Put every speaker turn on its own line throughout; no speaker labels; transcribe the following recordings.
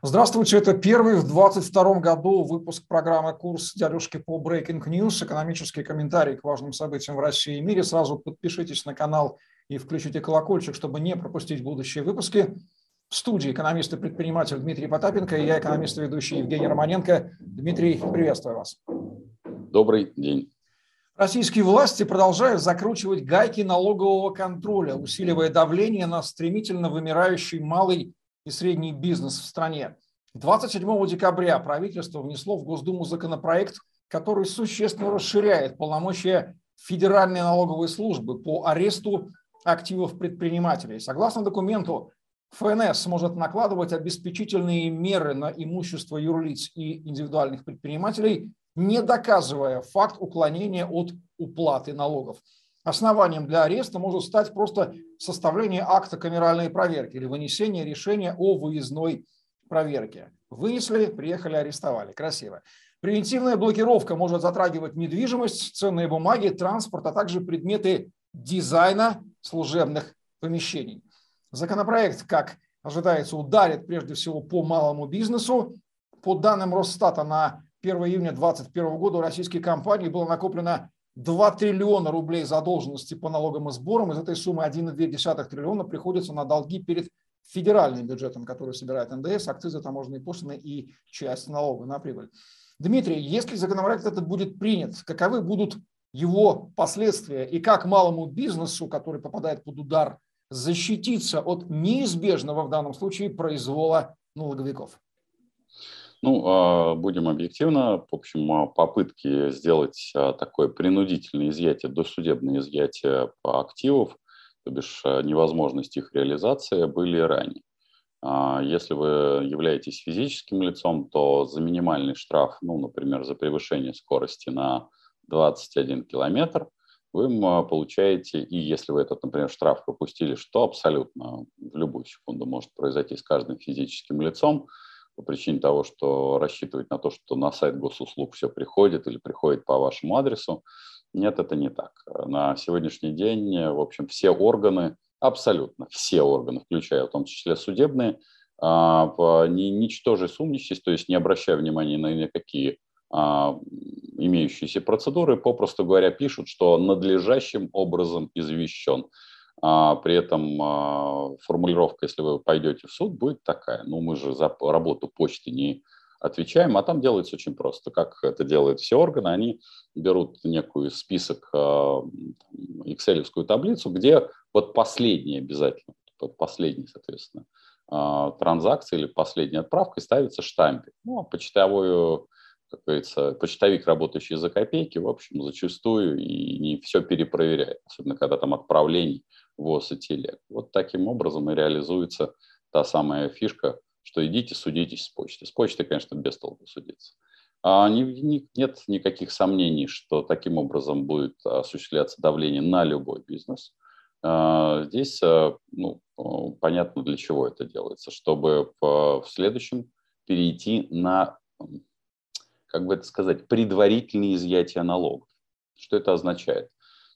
Здравствуйте, это первый в 2022 году выпуск программы «Курс дядюшки по Breaking News», экономический комментарий к важным событиям в России и мире. Сразу подпишитесь на канал и включите колокольчик, чтобы не пропустить будущие выпуски. В студии экономист и предприниматель Дмитрий Потапенко и я, экономист и ведущий Евгений Романенко. Дмитрий, приветствую вас.
Добрый день.
Российские власти продолжают закручивать гайки налогового контроля, усиливая давление на стремительно вымирающий малый и средний бизнес в стране. 27 декабря правительство внесло в Госдуму законопроект, который существенно расширяет полномочия Федеральной налоговой службы по аресту активов предпринимателей. Согласно документу, ФНС сможет накладывать обеспечительные меры на имущество юрлиц и индивидуальных предпринимателей, не доказывая факт уклонения от уплаты налогов. Основанием для ареста может стать просто составление акта камеральной проверки или вынесение решения о выездной проверке. Вынесли, приехали, арестовали. Красиво. Превентивная блокировка может затрагивать недвижимость, ценные бумаги, транспорт, а также предметы дизайна служебных помещений. Законопроект, как ожидается, ударит прежде всего по малому бизнесу. По данным Росстата на 1 июня 2021 года у российских компаний было накоплено 2 триллиона рублей задолженности по налогам и сборам. Из этой суммы 1,2 триллиона приходится на долги перед федеральным бюджетом, который собирает НДС, акцизы, таможенные пошлины и часть налога на прибыль. Дмитрий, если законопроект этот будет принят, каковы будут его последствия и как малому бизнесу, который попадает под удар, защититься от неизбежного в данном случае произвола налоговиков?
Ну, а, будем объективно, в общем, а, попытки сделать а, такое принудительное изъятие, досудебное изъятие активов, то бишь невозможность их реализации, были ранее. Если вы являетесь физическим лицом, то за минимальный штраф, ну, например, за превышение скорости на 21 километр, вы получаете, и если вы этот, например, штраф пропустили, что абсолютно в любую секунду может произойти с каждым физическим лицом, по причине того, что рассчитывать на то, что на сайт госуслуг все приходит или приходит по вашему адресу. Нет, это не так. На сегодняшний день, в общем, все органы, абсолютно все органы, включая в том числе судебные, а, не ничтоже сумничаясь, то есть не обращая внимания на никакие а, имеющиеся процедуры, попросту говоря, пишут, что надлежащим образом извещен. А, при этом а, формулировка, если вы пойдете в суд, будет такая. Ну, мы же за работу почты не отвечаем, а там делается очень просто. Как это делают все органы, они берут некую список, excel таблицу, где под последний обязательно, под последний, соответственно, а, транзакции или последняя отправка ставится штампик. Ну, а почтовую как говорится, почтовик, работающий за копейки, в общем, зачастую и не все перепроверяет, особенно когда там отправлений ВОЗ и телег. Вот таким образом и реализуется та самая фишка, что идите судитесь с почтой. С почтой, конечно, без толку судиться. А не, не, нет никаких сомнений, что таким образом будет осуществляться давление на любой бизнес. А, здесь а, ну, понятно, для чего это делается, чтобы в следующем перейти на, как бы это сказать, предварительное изъятие налогов. Что это означает?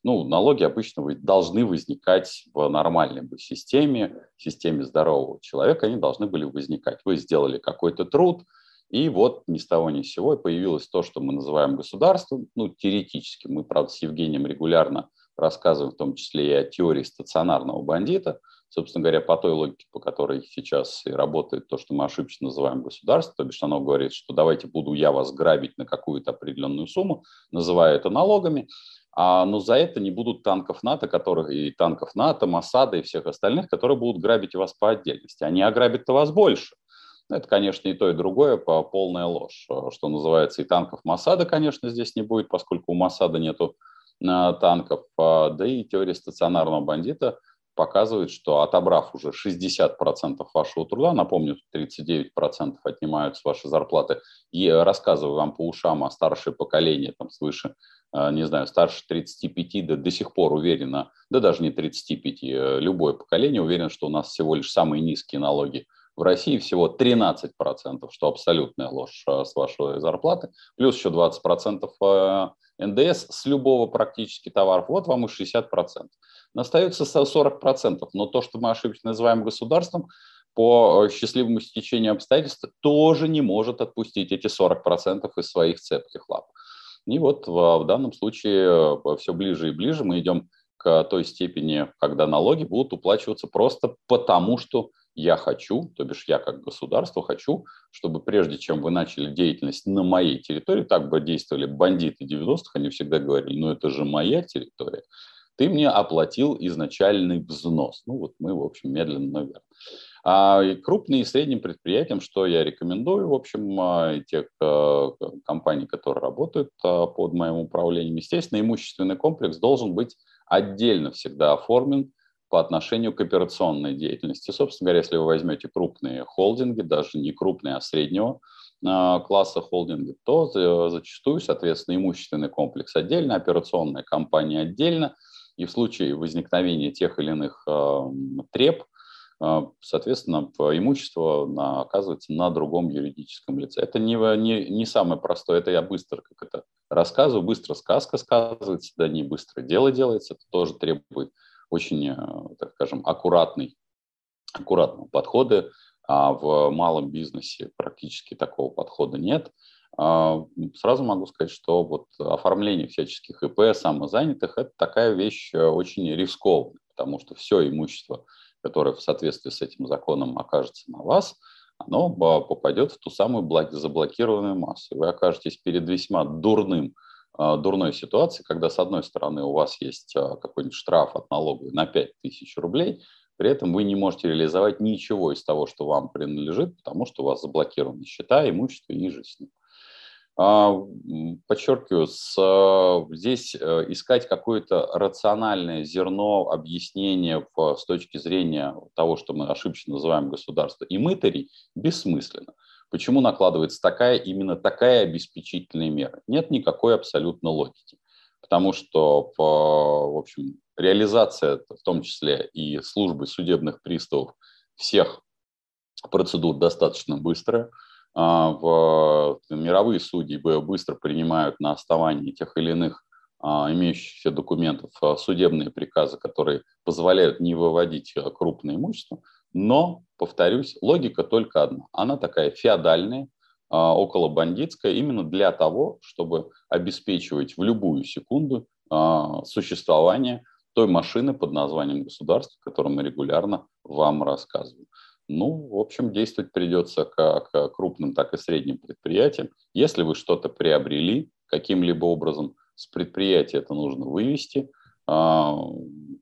Ну, налоги обычно должны возникать в нормальной системе, системе здорового человека, они должны были возникать. Вы сделали какой-то труд, и вот ни с того ни с сего появилось то, что мы называем государством. Ну, теоретически, мы, правда, с Евгением регулярно рассказываем, в том числе и о теории стационарного бандита, собственно говоря, по той логике, по которой сейчас и работает то, что мы ошибочно называем государство, то бишь оно говорит, что давайте буду я вас грабить на какую-то определенную сумму, называя это налогами, а, но за это не будут танков НАТО, которых и танков НАТО, Масада и всех остальных, которые будут грабить вас по отдельности. Они ограбят-то вас больше. Это, конечно, и то, и другое, по полная ложь. Что называется, и танков Масада, конечно, здесь не будет, поскольку у Масада нету а, танков. А, да и теория стационарного бандита показывает, что отобрав уже 60% вашего труда, напомню, 39% отнимают с вашей зарплаты, и рассказываю вам по ушам о старшее поколение, там свыше а, не знаю, старше 35, да до сих пор уверенно, да даже не 35, э, любое поколение уверено, что у нас всего лишь самые низкие налоги в России, всего 13%, что абсолютная ложь э, с вашей зарплаты, плюс еще 20% э, НДС с любого практически товара, вот вам и 60%. Но остается 40%, но то, что мы ошибочно называем государством, по счастливому стечению обстоятельств тоже не может отпустить эти 40% из своих цепких лап. И вот в данном случае все ближе и ближе мы идем к той степени, когда налоги будут уплачиваться просто потому, что я хочу, то бишь я как государство хочу, чтобы прежде чем вы начали деятельность на моей территории, так бы действовали бандиты 90-х, они всегда говорили, ну это же моя территория, ты мне оплатил изначальный взнос. Ну вот мы, в общем, медленно, но верно. А крупные и средним предприятиям, что я рекомендую, в общем, а, тех э, компаний, которые работают а, под моим управлением, естественно, имущественный комплекс должен быть отдельно всегда оформлен по отношению к операционной деятельности. Собственно говоря, если вы возьмете крупные холдинги, даже не крупные, а среднего а, класса холдинги, то зачастую, соответственно, имущественный комплекс отдельно, операционная компания отдельно, и в случае возникновения тех или иных треб, а, соответственно, имущество оказывается на другом юридическом лице. Это не, не, не самое простое, это я быстро как это рассказываю, быстро сказка сказывается, да не быстро дело делается, это тоже требует очень, э, так скажем, аккуратный, аккуратного подхода, а в малом бизнесе практически такого подхода нет. А, сразу могу сказать, что вот оформление всяческих ИП самозанятых – это такая вещь э, очень рискованная, потому что все имущество – которое в соответствии с этим законом окажется на вас, оно попадет в ту самую заблокированную массу. Вы окажетесь перед весьма дурным, дурной ситуацией, когда, с одной стороны, у вас есть а, какой-нибудь штраф от налоговой на 5000 рублей, при этом вы не можете реализовать ничего из того, что вам принадлежит, потому что у вас заблокированы счета, имущество и жизнь. А, подчеркиваю, с, здесь э, искать какое-то рациональное зерно объяснения в, с точки зрения того, что мы ошибочно называем государство и мытарей, бессмысленно. Почему накладывается такая, именно такая обеспечительная мера? Нет никакой абсолютно логики. Потому что, в общем, реализация, в том числе и службы судебных приставов, всех процедур достаточно быстрая. А, в мировые судьи быстро принимают на основании тех или иных а, имеющихся документов а, судебные приказы, которые позволяют не выводить крупное имущество. Но, повторюсь, логика только одна. Она такая феодальная, около бандитская, именно для того, чтобы обеспечивать в любую секунду существование той машины под названием государство, о которой мы регулярно вам рассказываем. Ну, в общем, действовать придется как крупным, так и средним предприятиям. Если вы что-то приобрели каким-либо образом, с предприятия это нужно вывести, а,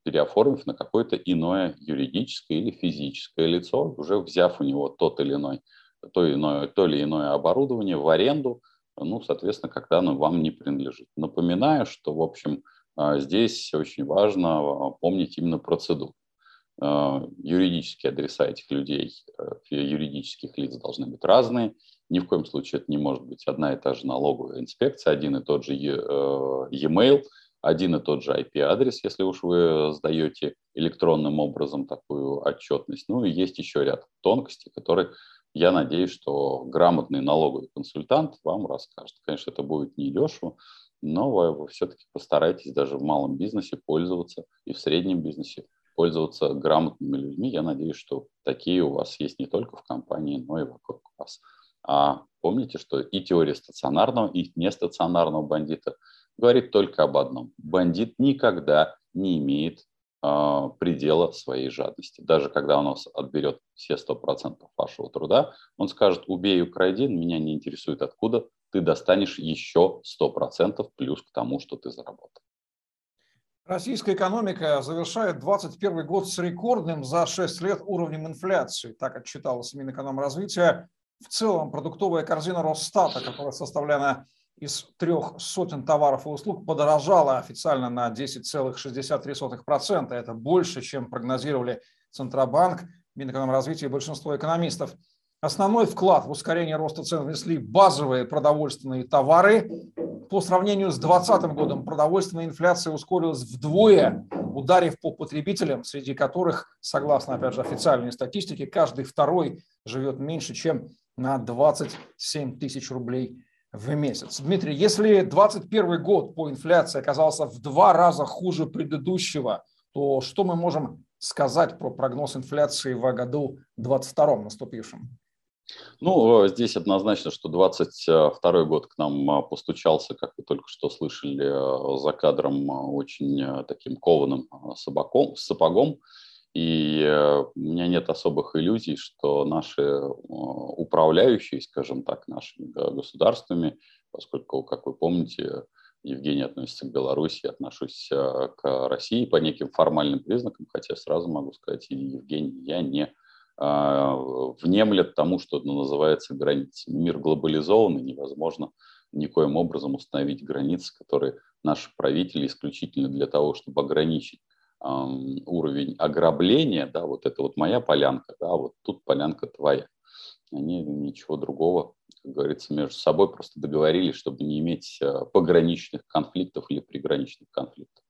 переоформив на какое-то иное юридическое или физическое лицо, уже взяв у него тот или иной, то, иное, то или иное оборудование в аренду, ну, соответственно, когда оно вам не принадлежит. Напоминаю, что, в общем, а, здесь очень важно а, помнить именно процедуру. Э, юридические адреса этих людей, э, юридических лиц должны быть разные. Ни в коем случае это не может быть одна и та же налоговая инспекция, один и тот же э, e-mail, один и тот же IP-адрес, если уж вы сдаете электронным образом такую отчетность. Ну и есть еще ряд тонкостей, которые, я надеюсь, что грамотный налоговый консультант вам расскажет. Конечно, это будет недешево, но вы, вы все-таки постарайтесь даже в малом бизнесе пользоваться и в среднем бизнесе пользоваться грамотными людьми. Я надеюсь, что такие у вас есть не только в компании, но и вокруг вас. А помните, что и теория стационарного, и нестационарного бандита говорит только об одном. Бандит никогда не имеет э, предела своей жадности. Даже когда он вас отберет все 100% вашего труда, он скажет, убей, укради, меня не интересует откуда, ты достанешь еще 100% плюс к тому, что ты заработал.
Российская экономика завершает 2021 год с рекордным за 6 лет уровнем инфляции, так отчиталось Минэкономразвития. В целом продуктовая корзина Росстата, которая составляна из трех сотен товаров и услуг, подорожала официально на 10,63%. Это больше, чем прогнозировали Центробанк, Минэкономразвития и большинство экономистов. Основной вклад в ускорение роста цен внесли базовые продовольственные товары, по сравнению с 2020 годом продовольственная инфляция ускорилась вдвое, ударив по потребителям, среди которых, согласно, опять же, официальной статистике, каждый второй живет меньше, чем на 27 тысяч рублей в месяц. Дмитрий, если 2021 год по инфляции оказался в два раза хуже предыдущего, то что мы можем сказать про прогноз инфляции в году 22 наступившем?
Ну, здесь однозначно, что 22 год к нам а, постучался, как вы только что слышали, а, за кадром очень таким кованым собаком, сапогом. И э, у меня нет особых иллюзий, что наши э, управляющие, скажем так, нашими государствами, поскольку, как вы помните, Евгений относится к Беларуси, я отношусь э, к России по неким формальным признакам, хотя сразу могу сказать, Евгений, я не внемлет тому, что называется границами. Мир глобализованный, невозможно никоим образом установить границы, которые наши правители исключительно для того, чтобы ограничить уровень ограбления, да, вот это вот моя полянка, да, вот тут полянка твоя. Они ничего другого, как говорится, между собой просто договорились, чтобы не иметь э, пограничных конфликтов или приграничных конфликтов.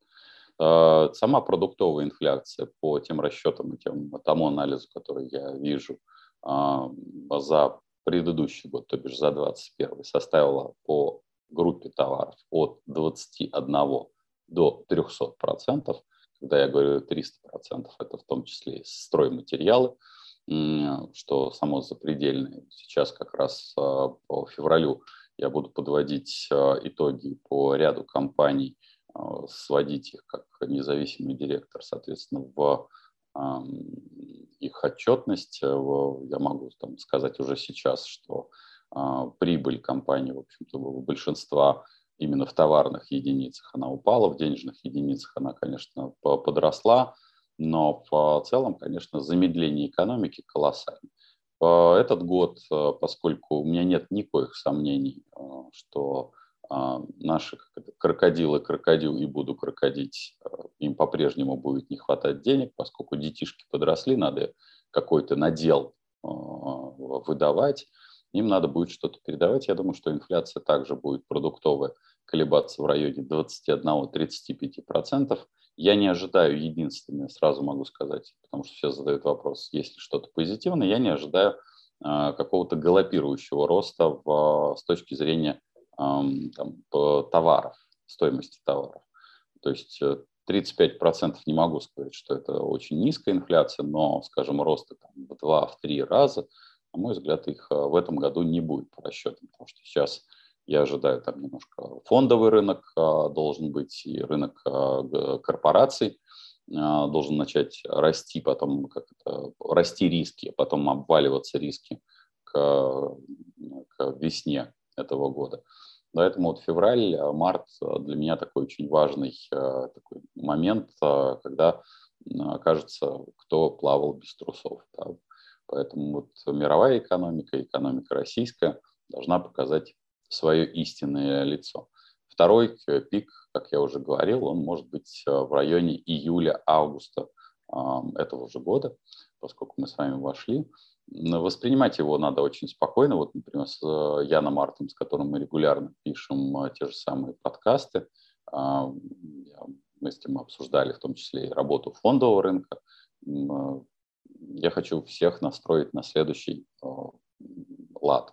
Э, сама продуктовая инфляция по тем расчетам и тем, тому анализу, который я вижу за предыдущий год, то бишь за 2021, составила по группе товаров от 21 до 300 процентов. Когда я говорю 300%, это в том числе и стройматериалы, что само запредельное. Сейчас как раз а, по февралю я буду подводить а, итоги по ряду компаний, а, сводить их как независимый директор, соответственно, в их отчетность. Я могу там, сказать уже сейчас, что прибыль компании, в общем-то, большинства именно в товарных единицах она упала, в денежных единицах она, конечно, подросла, но в целом, конечно, замедление экономики колоссальное. Этот год, поскольку у меня нет никаких сомнений, что а, наши крокодилы крокодил и буду крокодить, им по-прежнему будет не хватать денег, поскольку детишки подросли, надо какой-то надел выдавать, им надо будет что-то передавать. Я думаю, что инфляция также будет продуктовая колебаться в районе 21-35%. Я не ожидаю единственное, сразу могу сказать, потому что все задают вопрос, есть ли что-то позитивное, я не ожидаю э, какого-то галопирующего роста в, с точки зрения э, там, товаров, стоимости товаров. То есть 35% э, не могу сказать, что это очень низкая инфляция, но, скажем, роста там, в 2-3 раза, на мой взгляд, их э, в этом году не будет по расчетам, потому что сейчас я ожидаю там немножко фондовый рынок а, должен быть, и рынок а, корпораций а, должен начать расти, потом как расти риски, потом обваливаться риски к, к весне этого года. Поэтому вот февраль, март для меня такой очень важный такой момент, когда кажется, кто плавал без трусов. Да. Поэтому вот мировая экономика, экономика российская должна показать свое истинное лицо. Второй пик, как я уже говорил, он может быть э, в районе июля-августа этого же года, поскольку мы с вами вошли. Воспринимать его надо очень спокойно. Вот, например, с э, Яном Артом, с которым мы регулярно пишем э, те же самые подкасты, мы с ним обсуждали в том числе и работу фондового рынка. Я хочу всех настроить на следующий лад.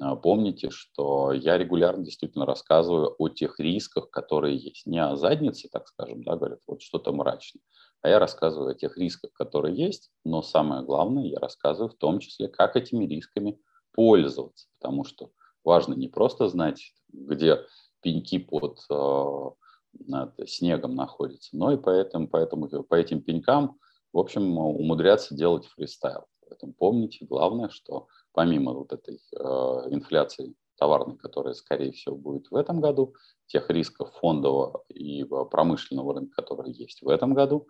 А, помните, что я регулярно действительно рассказываю о тех рисках, которые есть. Не о заднице, так скажем, да, говорят, вот что-то мрачное, а я рассказываю о тех рисках, которые есть, но самое главное, я рассказываю в том числе, как этими рисками пользоваться, потому что важно не просто знать, где пеньки под э, снегом находятся, но и поэтому, поэтому по этим пенькам, в общем, умудряться делать фристайл. Поэтому помните, главное, что помимо вот этой э, инфляции товарной, которая, скорее всего, будет в этом году, тех рисков фондового и промышленного рынка, которые есть в этом году,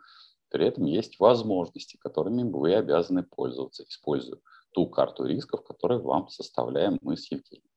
при этом есть возможности, которыми вы обязаны пользоваться, используя ту карту рисков, которую вам составляем мы с Евгением.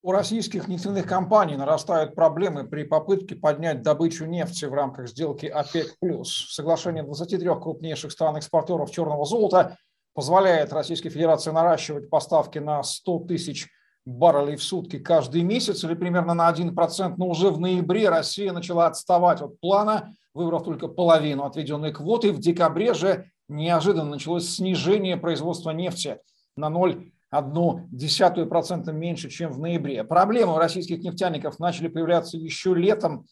У российских нефтяных компаний нарастают проблемы при попытке поднять добычу нефти в рамках сделки ОПЕК+. Соглашение 23 крупнейших стран-экспортеров черного золота позволяет Российской Федерации наращивать поставки на 100 тысяч баррелей в сутки каждый месяц или примерно на 1%, но уже в ноябре Россия начала отставать от плана, выбрав только половину отведенной квоты. В декабре же неожиданно началось снижение производства нефти на 0 одну десятую процента меньше, чем в ноябре. Проблемы у российских нефтяников начали появляться еще летом.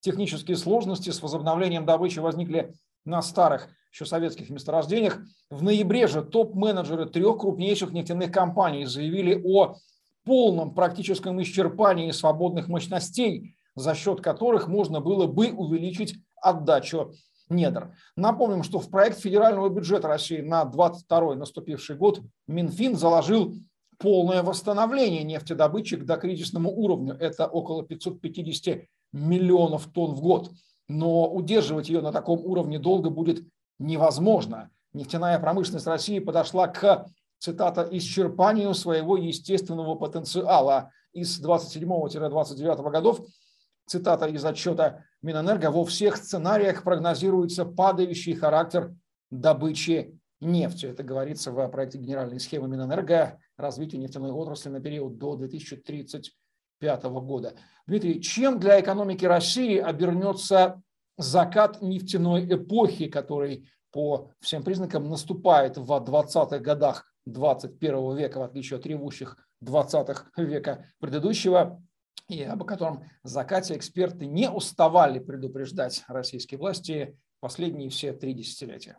Технические сложности с возобновлением добычи возникли на старых еще советских месторождениях. В ноябре же топ-менеджеры трех крупнейших нефтяных компаний заявили о полном практическом исчерпании свободных мощностей, за счет которых можно было бы увеличить отдачу недр. Напомним, что в проект федерального бюджета России на 22 наступивший год Минфин заложил полное восстановление нефтедобычи к докризисному уровню. Это около 550 миллионов тонн в год. Но удерживать ее на таком уровне долго будет невозможно. Нефтяная промышленность России подошла к, цитата, исчерпанию своего естественного потенциала. Из 27-29 годов, цитата из отчета Минэнерго, во всех сценариях прогнозируется падающий характер добычи нефти. Это говорится в проекте генеральной схемы Минэнерго развития нефтяной отрасли на период до 2035 года. Дмитрий, чем для экономики России обернется закат нефтяной эпохи, который по всем признакам наступает в 20-х годах 21 века, в отличие от ревущих 20-х века предыдущего, и об котором закате эксперты не уставали предупреждать российские власти последние все три десятилетия.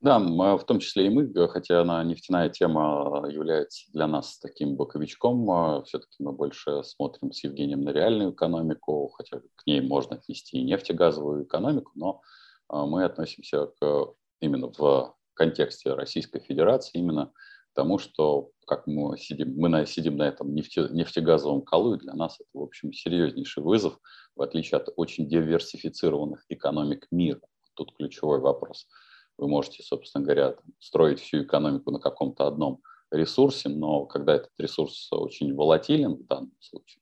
Да, в том числе и мы, хотя она нефтяная тема является для нас таким боковичком, а все-таки мы больше смотрим с Евгением на реальную экономику, хотя к ней можно отнести и нефтегазовую экономику, но а, мы относимся к, именно в контексте Российской Федерации именно к тому, что как мы сидим, мы на, сидим на этом нефте, нефтегазовом колу, и для нас это, в общем, серьезнейший вызов, в отличие от очень диверсифицированных экономик мира. Тут ключевой вопрос – вы можете, собственно говоря, строить всю экономику на каком-то одном ресурсе, но когда этот ресурс очень волатилен в данном случае,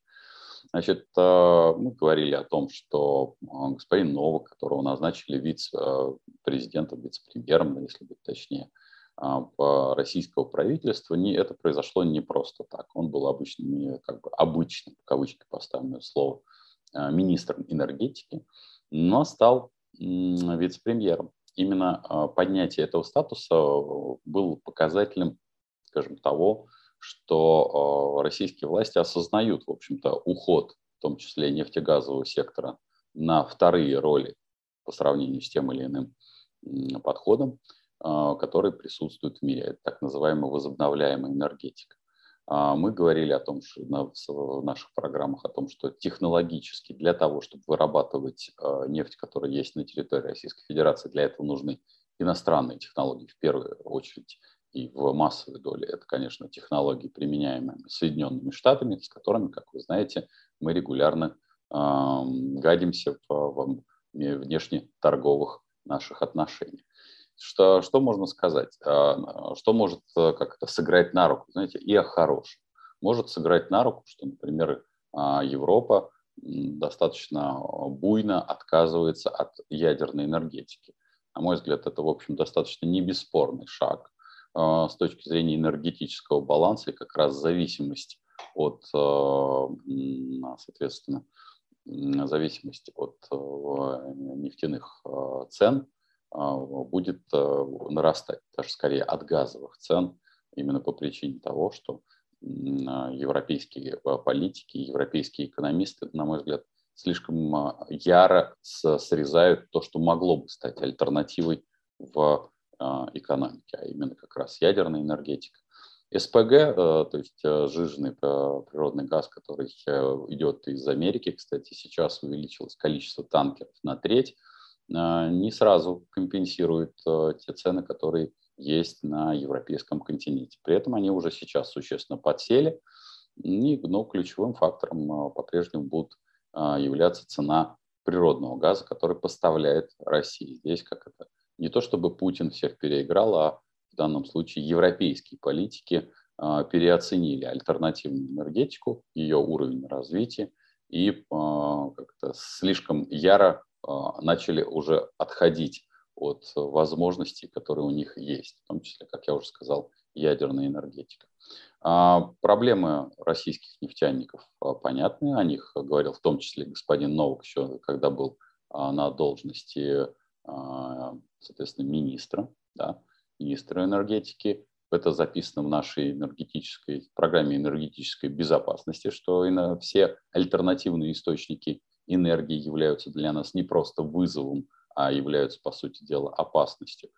Значит, э, мы говорили о том, что э, господин Новак, которого назначили вице-президентом, вице-премьером, если быть точнее, э, российского правительства, не, это произошло не просто так. Он был обычным, как бы обычным, в кавычки поставленное слово, министром энергетики, но стал вице-премьером именно а, поднятие этого статуса э, было показателем, скажем, того, что а, российские власти осознают, в общем-то, уход, в том числе нефтегазового сектора, на вторые роли по сравнению с тем или иным подходом, а, который присутствует в мире. Это так называемая возобновляемая энергетика. А, мы говорили о том, что в наших программах о том, что технологически для того, чтобы вырабатывать а, нефть, которая есть на территории Российской Федерации, для этого нужны иностранные технологии в первую очередь и в массовой доле. Это, конечно, технологии, применяемые Соединенными Штатами, с которыми, как вы знаете, мы регулярно э, гадимся в, в внешнеторговых наших отношениях. Что, что можно сказать? А, что может э, как то сыграть на руку? Знаете, и о хорошем. Может сыграть на руку, что, например, а, Европа достаточно буйно отказывается от ядерной энергетики. На мой взгляд, это, в общем, достаточно не бесспорный шаг а, с точки зрения энергетического баланса и как раз зависимость от, соответственно, зависимости от нефтяных цен – а, будет э, нарастать, даже скорее от газовых цен, именно по причине того, что а, европейские э, политики, европейские экономисты, на мой взгляд, слишком а, яро срезают то, что могло бы стать альтернативой в экономике, а именно как раз ядерная энергетика. СПГ, э, то есть жиженный природный газ, который идет из Америки, кстати, сейчас увеличилось количество танкеров на треть, а, не сразу компенсирует э, те цены, которые есть на европейском континенте. При этом они уже сейчас существенно подсели, но ключевым фактором э, по-прежнему будет а, являться цена природного газа, который поставляет Россия. Здесь как это не то чтобы Путин всех переиграл, а в данном случае европейские политики а, переоценили альтернативную энергетику, ее уровень развития и как-то слишком яро а, начали уже отходить от возможностей, которые у них есть, в том числе, как я уже сказал, ядерная энергетика. А, проблемы российских нефтяников а, понятны, о них говорил в том числе господин Новак еще, когда был на должности, соответственно, министра, да, министра энергетики. Это записано в нашей энергетической программе энергетической безопасности, что все альтернативные источники энергии являются для нас не просто вызовом, а являются, по сути дела, опасностью.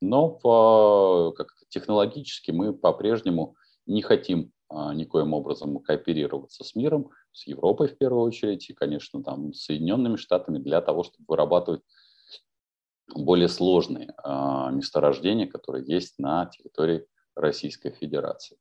Но по, как технологически мы по-прежнему не хотим а, никоим образом кооперироваться с миром, с Европой в первую очередь, и, конечно, там, с Соединенными Штатами для того, чтобы вырабатывать более сложные а, месторождения, которые есть на территории Российской Федерации.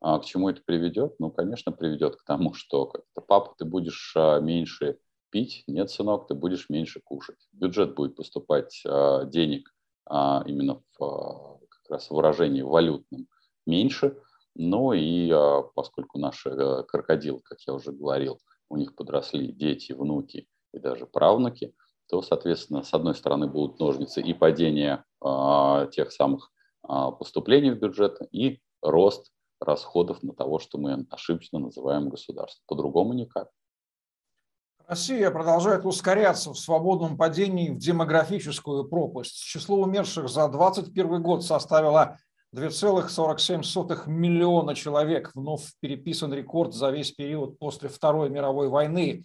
А к чему это приведет? Ну, конечно, приведет к тому, что как-то папа, ты будешь меньше пить, нет, сынок, ты будешь меньше кушать. В бюджет будет поступать а, денег а, именно в а, как раз выражении валютном меньше, но и а, поскольку наши а, крокодилы, как я уже говорил, у них подросли дети, внуки и даже правнуки, то, соответственно, с одной стороны будут ножницы и падение а, тех самых а, поступлений в бюджет, и рост расходов на того, что мы ошибочно называем государством. По-другому никак.
Россия продолжает ускоряться в свободном падении в демографическую пропасть. Число умерших за 2021 год составило 2,47 миллиона человек. Вновь переписан рекорд за весь период после Второй мировой войны.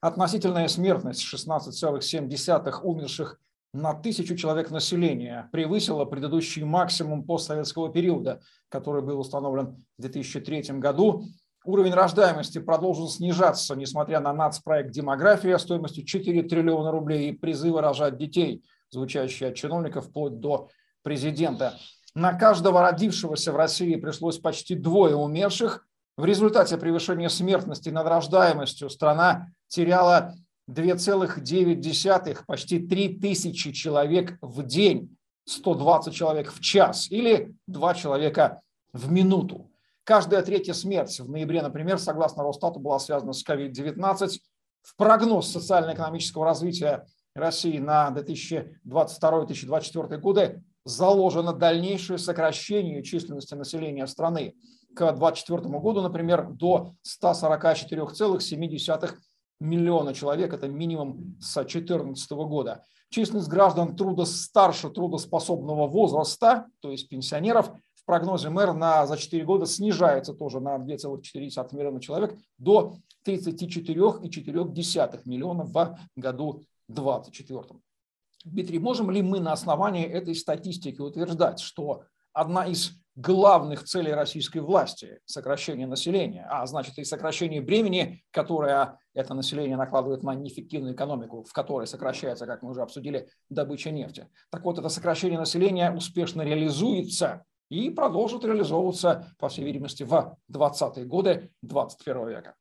Относительная смертность 16,7 умерших на тысячу человек населения превысила предыдущий максимум постсоветского периода, который был установлен в 2003 году. Уровень рождаемости продолжил снижаться, несмотря на нацпроект «Демография» стоимостью 4 триллиона рублей и призывы рожать детей, звучащие от чиновников вплоть до президента. На каждого родившегося в России пришлось почти двое умерших. В результате превышения смертности над рождаемостью страна теряла 2,9, почти 3 тысячи человек в день, 120 человек в час или 2 человека в минуту. Каждая третья смерть в ноябре, например, согласно Росстату, была связана с COVID-19. В прогноз социально-экономического развития России на 2022-2024 годы заложено дальнейшее сокращение численности населения страны. К 2024 году, например, до 144,7 миллиона человек, это минимум с 2014 года. Численность граждан труда старше трудоспособного возраста, то есть пенсионеров, прогнозе мэр на, за 4 года снижается тоже на 2,4 миллиона человек до 34,4 миллиона в году 2024. Дмитрий, можем ли мы на основании этой статистики утверждать, что одна из главных целей российской власти – сокращение населения, а значит и сокращение бремени, которое это население накладывает на неэффективную экономику, в которой сокращается, как мы уже обсудили, добыча нефти. Так вот, это сокращение населения успешно реализуется и продолжит реализовываться, по всей видимости, в 20-е годы 21 века.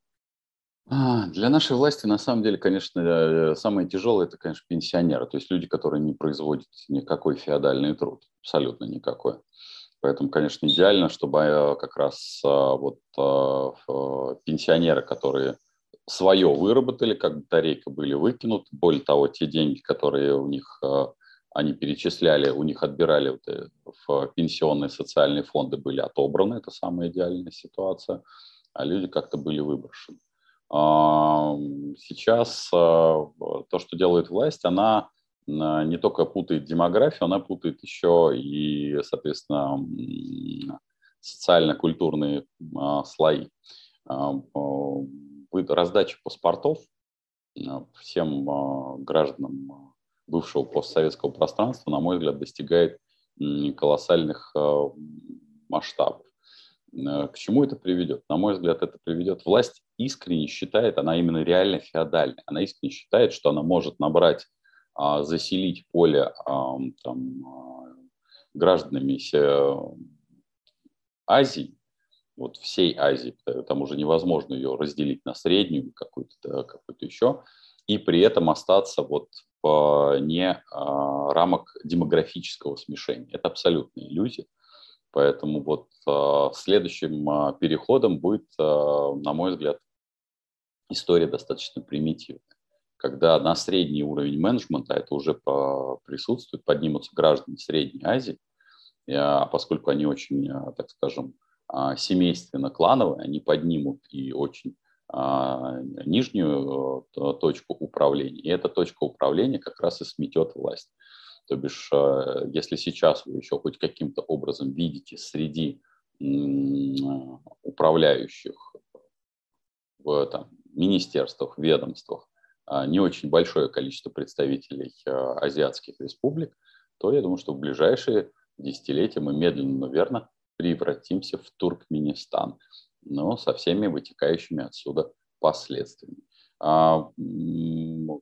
А, для нашей власти, на самом деле, конечно, э, самое тяжелое – это, конечно, пенсионеры, то есть люди, которые не производят никакой феодальный труд, абсолютно никакой. Поэтому, конечно, идеально, чтобы э, как раз э, вот пенсионеры, которые свое выработали, как батарейка были выкинуты. Более того, те деньги, которые у них они перечисляли, у них отбирали в пенсионные социальные фонды, были отобраны. Это самая идеальная ситуация. А люди как-то были выброшены. Сейчас то, что делает власть, она не только путает демографию, она путает еще и, соответственно, социально-культурные а, слои. А, раздача паспортов а, всем гражданам бывшего постсоветского пространства, на мой взгляд, достигает колоссальных масштабов. К чему это приведет? На мой взгляд, это приведет. Власть искренне считает, она именно реально феодальная, она искренне считает, что она может набрать а, заселить поле там, а, гражданами Азии, вот всей Азии, там уже невозможно ее разделить на среднюю какую-то какую еще, и при этом остаться вот не а, рамок демографического смешения. Это абсолютная иллюзия. Поэтому вот следующим переходом будет, на мой взгляд, история достаточно примитивная когда на средний уровень менеджмента, это уже присутствует, поднимутся граждане Средней Азии, а поскольку они очень, а, так скажем, а, семейственно-клановые, они поднимут и очень а, нижнюю точку управления. И эта точка управления как раз и сметет власть. То бишь, если сейчас вы еще хоть каким-то образом видите среди управляющих в там, министерствах, ведомствах а, не очень большое количество представителей а, азиатских республик, то я думаю, что в ближайшие десятилетия мы медленно, но верно превратимся в Туркменистан, но со всеми вытекающими отсюда последствиями. А,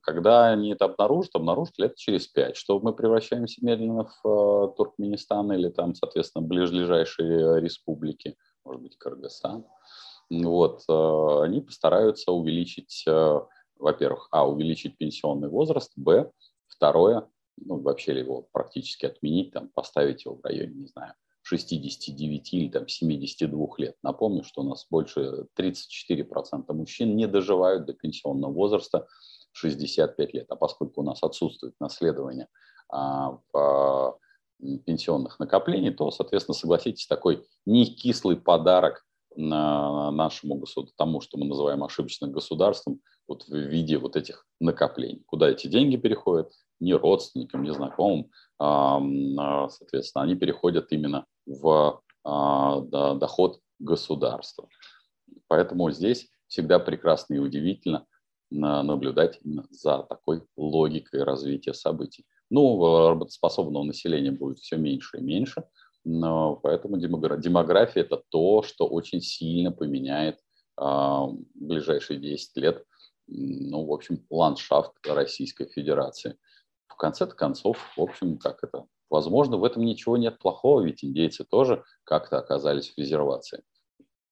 когда они это обнаружат, обнаружат лет через пять, что мы превращаемся медленно в Туркменистан или там, соответственно, ближайшие республики, может быть, Кыргызстан. Вот, они постараются увеличить во-первых, а, увеличить пенсионный возраст, б, второе, ну, вообще его практически отменить, там, поставить его в районе, не знаю, 69 или там 72 лет. Напомню, что у нас больше 34% мужчин не доживают до пенсионного возраста 65 лет. А поскольку у нас отсутствует наследование а, в пенсионных накоплений, то, соответственно, согласитесь, такой не кислый подарок на нашему государству, тому, что мы называем ошибочным государством, вот в виде вот этих накоплений. Куда эти деньги переходят? Не родственникам, не знакомым, а, соответственно, они переходят именно в а, доход государства. Поэтому здесь всегда прекрасно и удивительно наблюдать за такой логикой развития событий. Ну, работоспособного населения будет все меньше и меньше, но поэтому демография – это то, что очень сильно поменяет а, в ближайшие 10 лет ну, в общем, ландшафт Российской Федерации. В конце концов, в общем, как это, возможно, в этом ничего нет плохого, ведь индейцы тоже как-то оказались в резервации.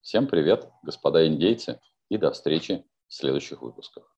Всем привет, господа индейцы, и до встречи в следующих выпусках.